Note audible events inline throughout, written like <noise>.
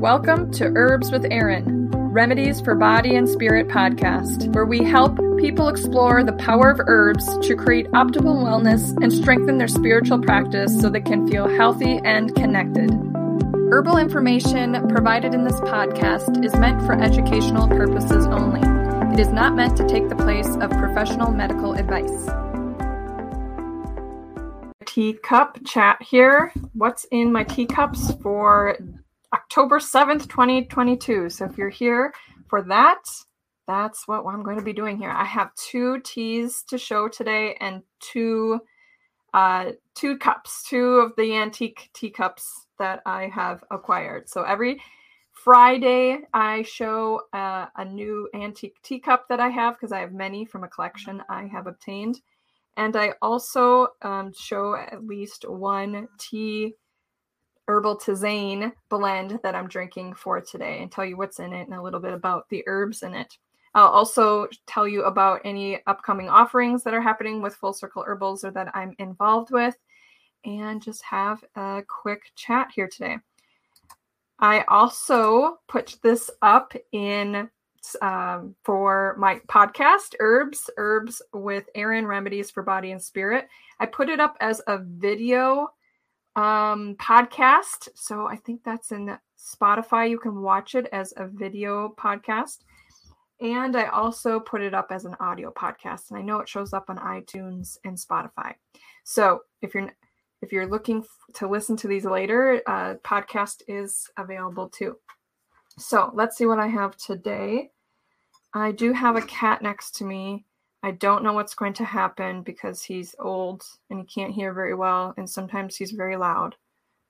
Welcome to Herbs with Erin, Remedies for Body and Spirit podcast, where we help people explore the power of herbs to create optimal wellness and strengthen their spiritual practice so they can feel healthy and connected. Herbal information provided in this podcast is meant for educational purposes only. It is not meant to take the place of professional medical advice. Teacup chat here. What's in my teacups for October 7th, 2022. So if you're here for that, that's what I'm going to be doing here. I have two teas to show today and two uh, two cups, two of the antique teacups that I have acquired. So every Friday, I show uh, a new antique teacup that I have because I have many from a collection I have obtained. And I also um, show at least one tea herbal tisane blend that I'm drinking for today and tell you what's in it and a little bit about the herbs in it. I'll also tell you about any upcoming offerings that are happening with Full Circle Herbals or that I'm involved with and just have a quick chat here today. I also put this up in um, for my podcast, Herbs, Herbs with Erin Remedies for Body and Spirit. I put it up as a video um, podcast. So I think that's in Spotify. You can watch it as a video podcast. And I also put it up as an audio podcast. And I know it shows up on iTunes and Spotify. So if you're if you're looking to listen to these later, uh, podcast is available too. So let's see what I have today. I do have a cat next to me I don't know what's going to happen because he's old and he can't hear very well, and sometimes he's very loud.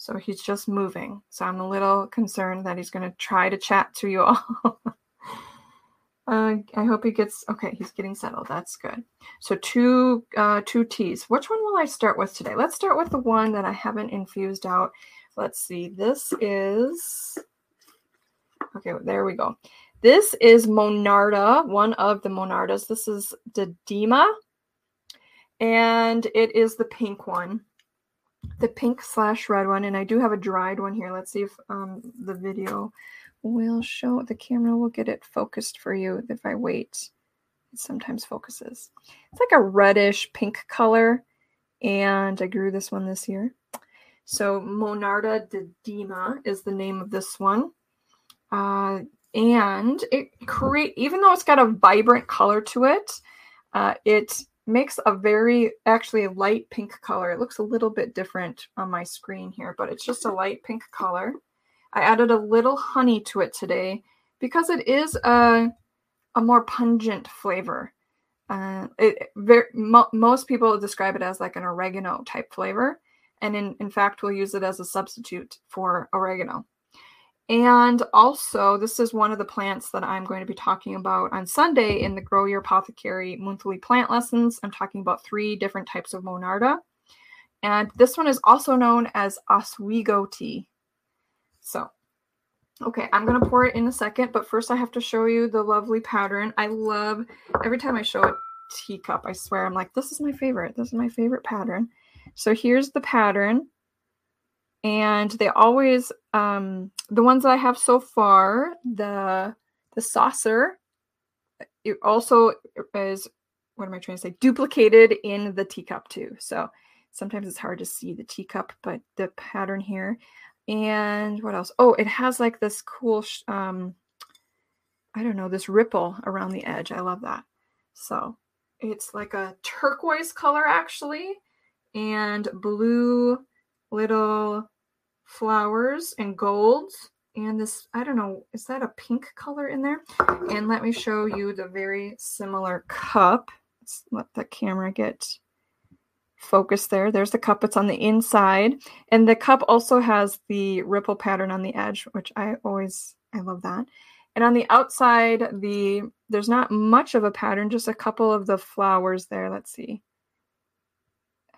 So he's just moving. So I'm a little concerned that he's going to try to chat to you <laughs> all. uh, I hope he gets okay. He's getting settled. That's good. So two uh, two teas. Which one will I start with today? Let's start with the one that I haven't infused out. Let's see. This is okay. There we go. This is Monarda, one of the Monardas. This is didyma, and it is the pink one, the pink slash red one. And I do have a dried one here. Let's see if um, the video will show, the camera will get it focused for you if I wait. It sometimes focuses. It's like a reddish pink color, and I grew this one this year. So Monarda didyma is the name of this one. Uh, and it create even though it's got a vibrant color to it uh, it makes a very actually a light pink color. It looks a little bit different on my screen here but it's just a light pink color. I added a little honey to it today because it is a, a more pungent flavor. Uh, it very, mo- most people describe it as like an oregano type flavor and in, in fact we'll use it as a substitute for oregano and also, this is one of the plants that I'm going to be talking about on Sunday in the Grow Your Apothecary monthly plant lessons. I'm talking about three different types of Monarda. And this one is also known as Oswego tea. So, okay, I'm going to pour it in a second, but first I have to show you the lovely pattern. I love, every time I show a teacup, I swear, I'm like, this is my favorite. This is my favorite pattern. So here's the pattern and they always um the ones that i have so far the the saucer it also is what am i trying to say duplicated in the teacup too. So sometimes it's hard to see the teacup but the pattern here. And what else? Oh it has like this cool um i don't know this ripple around the edge. I love that. So it's like a turquoise color actually and blue little flowers and gold and this i don't know is that a pink color in there? And let me show you the very similar cup. Let's let the camera get focused there. There's the cup it's on the inside. And the cup also has the ripple pattern on the edge which i always i love that. And on the outside the there's not much of a pattern just a couple of the flowers there. Let's see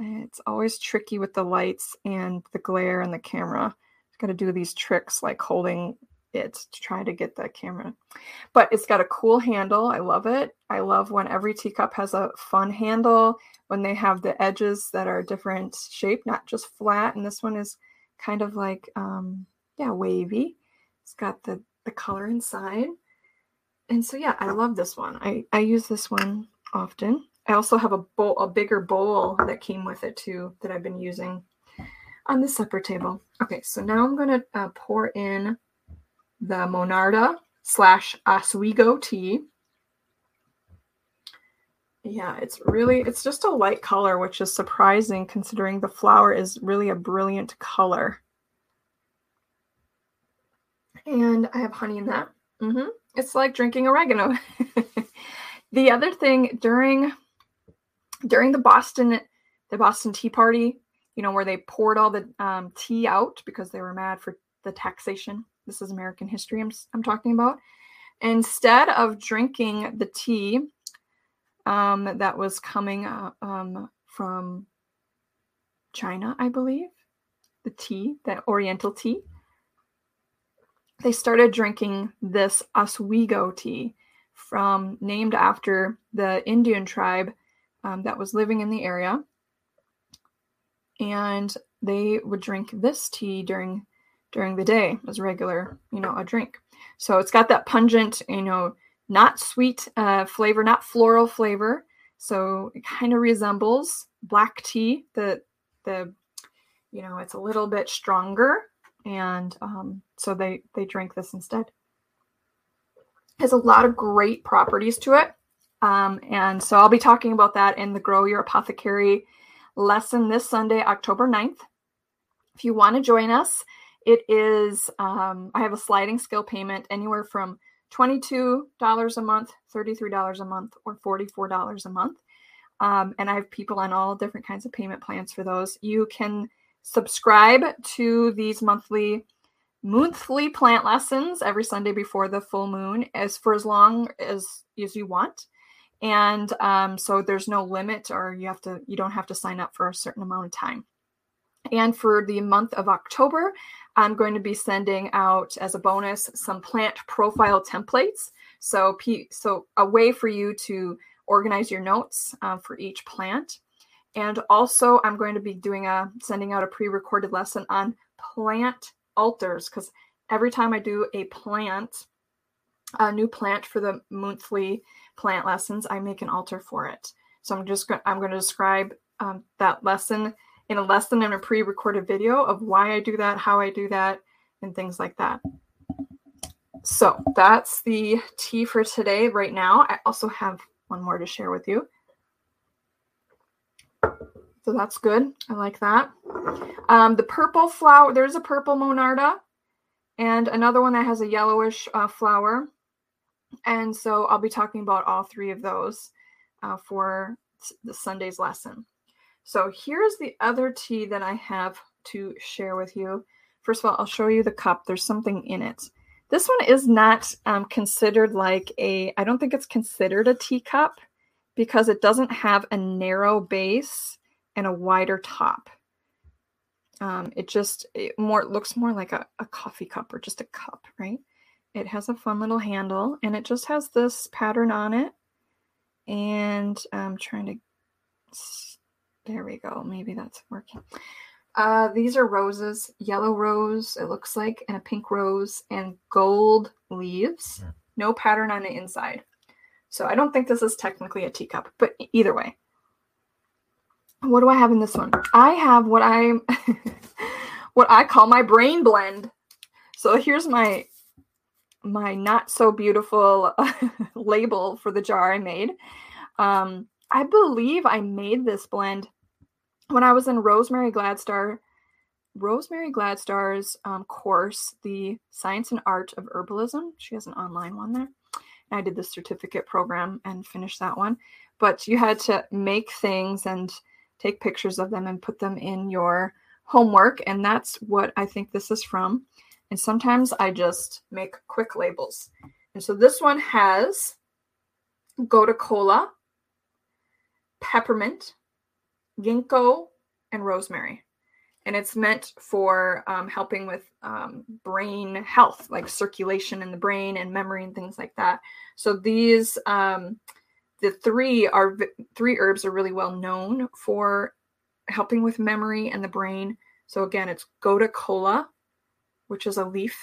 it's always tricky with the lights and the glare and the camera. It's Got to do these tricks like holding it to try to get the camera. But it's got a cool handle. I love it. I love when every teacup has a fun handle, when they have the edges that are different shape, not just flat. And this one is kind of like, um, yeah, wavy. It's got the, the color inside. And so yeah, I love this one. I, I use this one often. I also have a bowl, a bigger bowl that came with it too, that I've been using on the supper table. Okay, so now I'm gonna uh, pour in the Monarda slash Oswego tea. Yeah, it's really, it's just a light color, which is surprising considering the flower is really a brilliant color. And I have honey in that. Mm-hmm. It's like drinking oregano. <laughs> the other thing during during the Boston the Boston Tea Party, you know, where they poured all the um, tea out because they were mad for the taxation. This is American history I'm, I'm talking about. Instead of drinking the tea um, that was coming uh, um, from China, I believe, the tea, that Oriental tea, they started drinking this Oswego tea from named after the Indian tribe um, that was living in the area. And they would drink this tea during during the day as regular, you know, a drink. So it's got that pungent, you know, not sweet uh, flavor, not floral flavor. So it kind of resembles black tea. The the you know, it's a little bit stronger, and um, so they they drink this instead. Has a lot of great properties to it, um, and so I'll be talking about that in the Grow Your Apothecary lesson this Sunday, October 9th. If you want to join us, it is um, I have a sliding scale payment anywhere from $22 a month, $33 a month, or $44 a month. Um, and I have people on all different kinds of payment plans for those. You can subscribe to these monthly monthly plant lessons every Sunday before the full moon as for as long as as you want. And um, so there's no limit or you have to you don't have to sign up for a certain amount of time. And for the month of October, I'm going to be sending out as a bonus some plant profile templates. So, so a way for you to organize your notes uh, for each plant. And also, I'm going to be doing a sending out a pre-recorded lesson on plant altars because every time I do a plant, a new plant for the monthly plant lessons, I make an altar for it. So I'm just going I'm going to describe um, that lesson in a lesson and a pre-recorded video of why I do that, how I do that, and things like that. So that's the tea for today. Right now, I also have one more to share with you. So that's good. I like that. Um, the purple flower, there's a purple monarda and another one that has a yellowish uh, flower. And so I'll be talking about all three of those uh, for the Sunday's lesson. So here's the other tea that I have to share with you. First of all, I'll show you the cup. There's something in it. This one is not um, considered like a, I don't think it's considered a teacup because it doesn't have a narrow base and a wider top. Um, it just it more looks more like a, a coffee cup or just a cup, right? It has a fun little handle and it just has this pattern on it. And I'm trying to there we go. Maybe that's working. Uh, these are roses, yellow rose, it looks like, and a pink rose, and gold leaves. Hmm. No pattern on the inside. So I don't think this is technically a teacup, but either way. What do I have in this one? I have what I <laughs> what I call my brain blend. So here's my my not so beautiful <laughs> label for the jar I made. Um, I believe I made this blend when I was in Rosemary Gladstar, Rosemary Gladstar's um, course, the Science and Art of Herbalism. She has an online one there. And I did the certificate program and finished that one. But you had to make things and take pictures of them and put them in your homework. And that's what I think this is from. And sometimes I just make quick labels. And so this one has Gotu Kola, peppermint, ginkgo, and rosemary. And it's meant for um, helping with um, brain health, like circulation in the brain and memory and things like that. So these, um, the three are three herbs are really well known for helping with memory and the brain. So again, it's Gotu Kola, which is a leaf,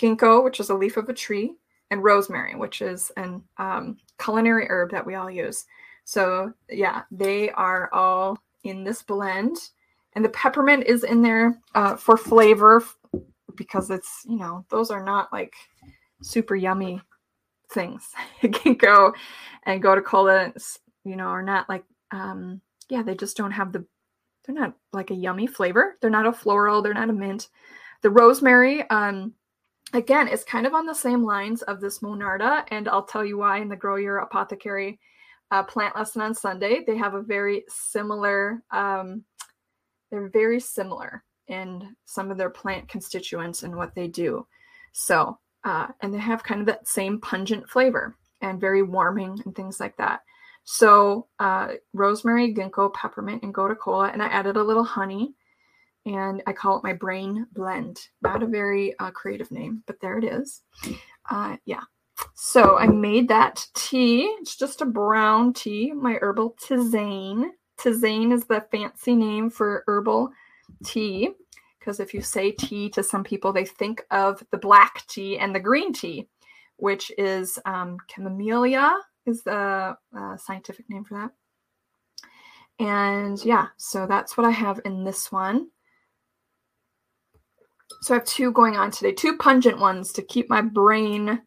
ginkgo, which is a leaf of a tree, and rosemary, which is an um, culinary herb that we all use. So yeah, they are all in this blend, and the peppermint is in there uh, for flavor because it's you know those are not like super yummy things. <laughs> ginkgo and gotu kola, you know, are not like um, yeah, they just don't have the they're not like a yummy flavor. They're not a floral. They're not a mint. The rosemary, um, again, is kind of on the same lines of this Monarda, and I'll tell you why in the Grow Your Apothecary uh, plant lesson on Sunday. They have a very similar, um, they're very similar in some of their plant constituents and what they do. So, uh, and they have kind of that same pungent flavor and very warming and things like that. So uh, rosemary, ginkgo, peppermint, and gotu kola, and I added a little honey, and I call it my brain blend. Not a very uh, creative name, but there it is. Uh, yeah. So I made that tea. It's just a brown tea, my herbal tisane. Tisane is the fancy name for herbal tea because if you say tea to some people, they think of the black tea and the green tea, which is um, camellia is the uh, scientific name for that. And yeah, so that's what I have in this one. So I have two going on today, two pungent ones to keep my brain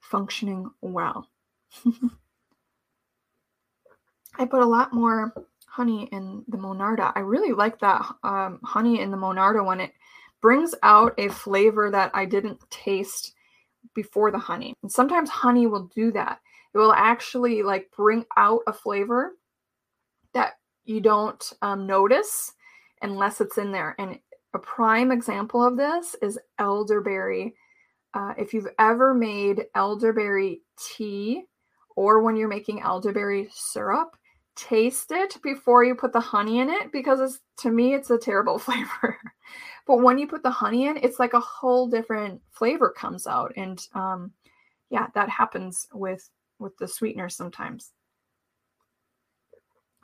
functioning well. <laughs> I put a lot more honey in the Monarda. I really like that um, honey in the Monarda when it brings out a flavor that I didn't taste before the honey. And sometimes honey will do that it will actually like bring out a flavor that you don't um, notice unless it's in there. And a prime example of this is elderberry. Uh, if you've ever made elderberry tea or when you're making elderberry syrup, taste it before you put the honey in it because to me it's a terrible <laughs> flavor. but when you put the honey in, it's like a whole different flavor comes out. And um, yeah, that happens with with the sweetener sometimes.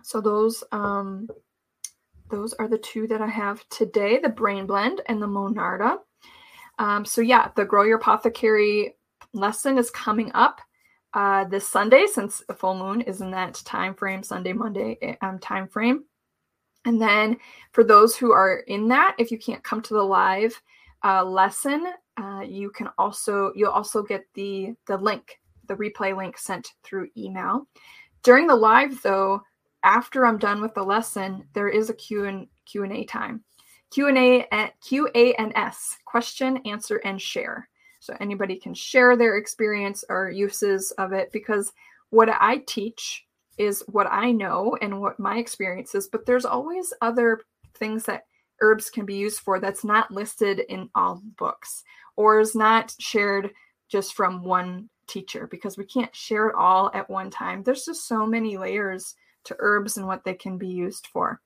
So those um, those are the two that I have today, the Brain Blend and the Monarda. Um, so yeah, the Grow Your Apothecary lesson is coming up uh, this Sunday since the full moon is in that time frame, Sunday, Monday eh, um, time frame. And then for those who are in that, if you can't come to the live uh, lesson, uh, you can also you'll also get the the link the replay link sent through email. During the live, though, after I'm done with the lesson, there is a Q and Q and A time. Q and A at Q A and S question, answer, and share. So anybody can share their experience or uses of it because what I teach is what I know and what my experience is, but there's always other things that herbs can be used for that's not listed in all books or is not shared just from one teacher because we can't share it all at one time. There's just so many layers to herbs and what they can be used for.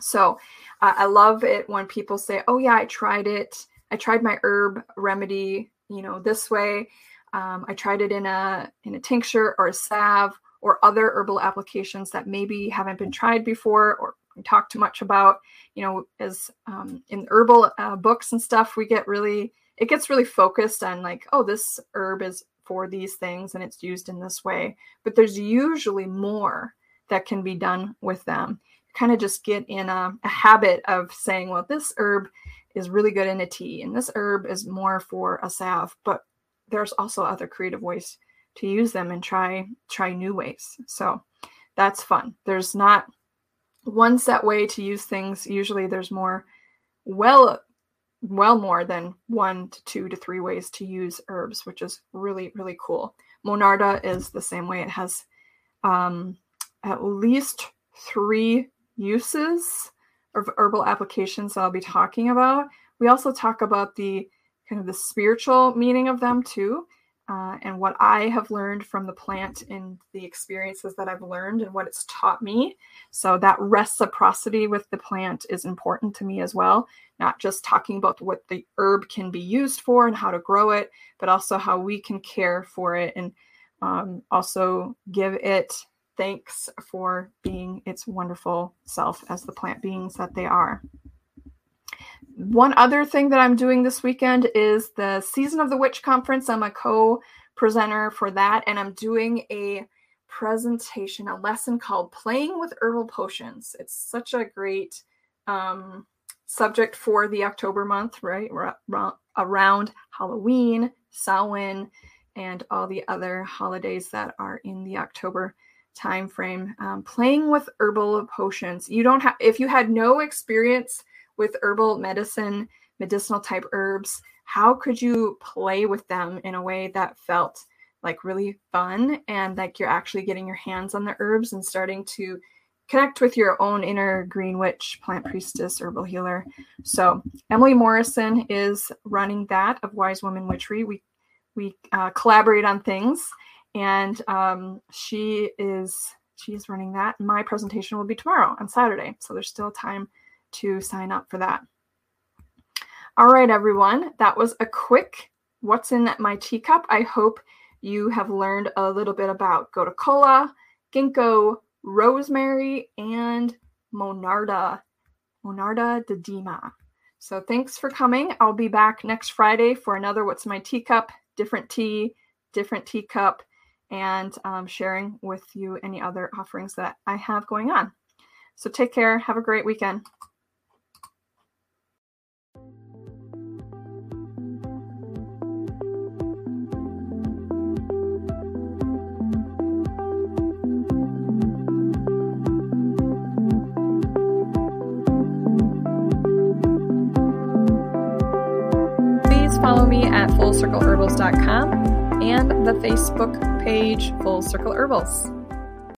So uh, I love it when people say, "Oh yeah, I tried it. I tried my herb remedy, you know, this way. Um, I tried it in a in a tincture or a salve or other herbal applications that maybe haven't been tried before or talked too much about. You know, as um, in herbal uh, books and stuff, we get really it gets really focused on like, oh, this herb is for these things and it's used in this way. But there's usually more that can be done with them. Kind of just get in a, a habit of saying, well, this herb is really good in a tea and this herb is more for a salve. But there's also other creative ways to use them and try try new ways. So that's fun. There's not one set way to use things. Usually there's more well well more than one to two to three ways to use herbs, which is really, really cool. Monarda is the same way. It has um, at least three uses of herbal applications that I'll be talking about. We also talk about the kind of the spiritual meaning of them too uh, and what I have learned from the plant and the experiences that I've learned and what it's taught me. So, that reciprocity with the plant is important to me as well. Not just talking about what the herb can be used for and how to grow it, but also how we can care for it and um, also give it thanks for being its wonderful self as the plant beings that they are. one other thing that I'm doing this weekend is the Season of the Witch Conference. I'm a co presenter for that, and I'm doing a presentation, a lesson called Playing with Herbal Potions. It's such a great um, subject for the October month, right? around Halloween, Samhain, and all the other holidays that are in the October time frame. Um, playing with herbal potions. You don't have if you had no experience with herbal medicine, medicinal type herbs, how could you play with them in a way that felt like really fun and like you're actually getting your hands on the herbs and starting to connect with your own inner green witch, plant priestess, herbal healer. So Emily Morrison is running that of Wise Woman Witchery. We we uh, collaborate on things, and um, she is she is running that. My presentation will be tomorrow on Saturday, so there's still time to sign up for that. All right, everyone, that was a quick what's in my teacup. I hope you have learned a little bit about gotu kola, ginkgo, rosemary, and monarda, monarda didyma. So thanks for coming. I'll be back next Friday for another What's My Teacup, different tea, different teacup, and um, sharing with you any other offerings that I have going on. So take care. Have a great weekend. Please follow me at fullcircleherbals.com and the Facebook page Full Circle Herbals.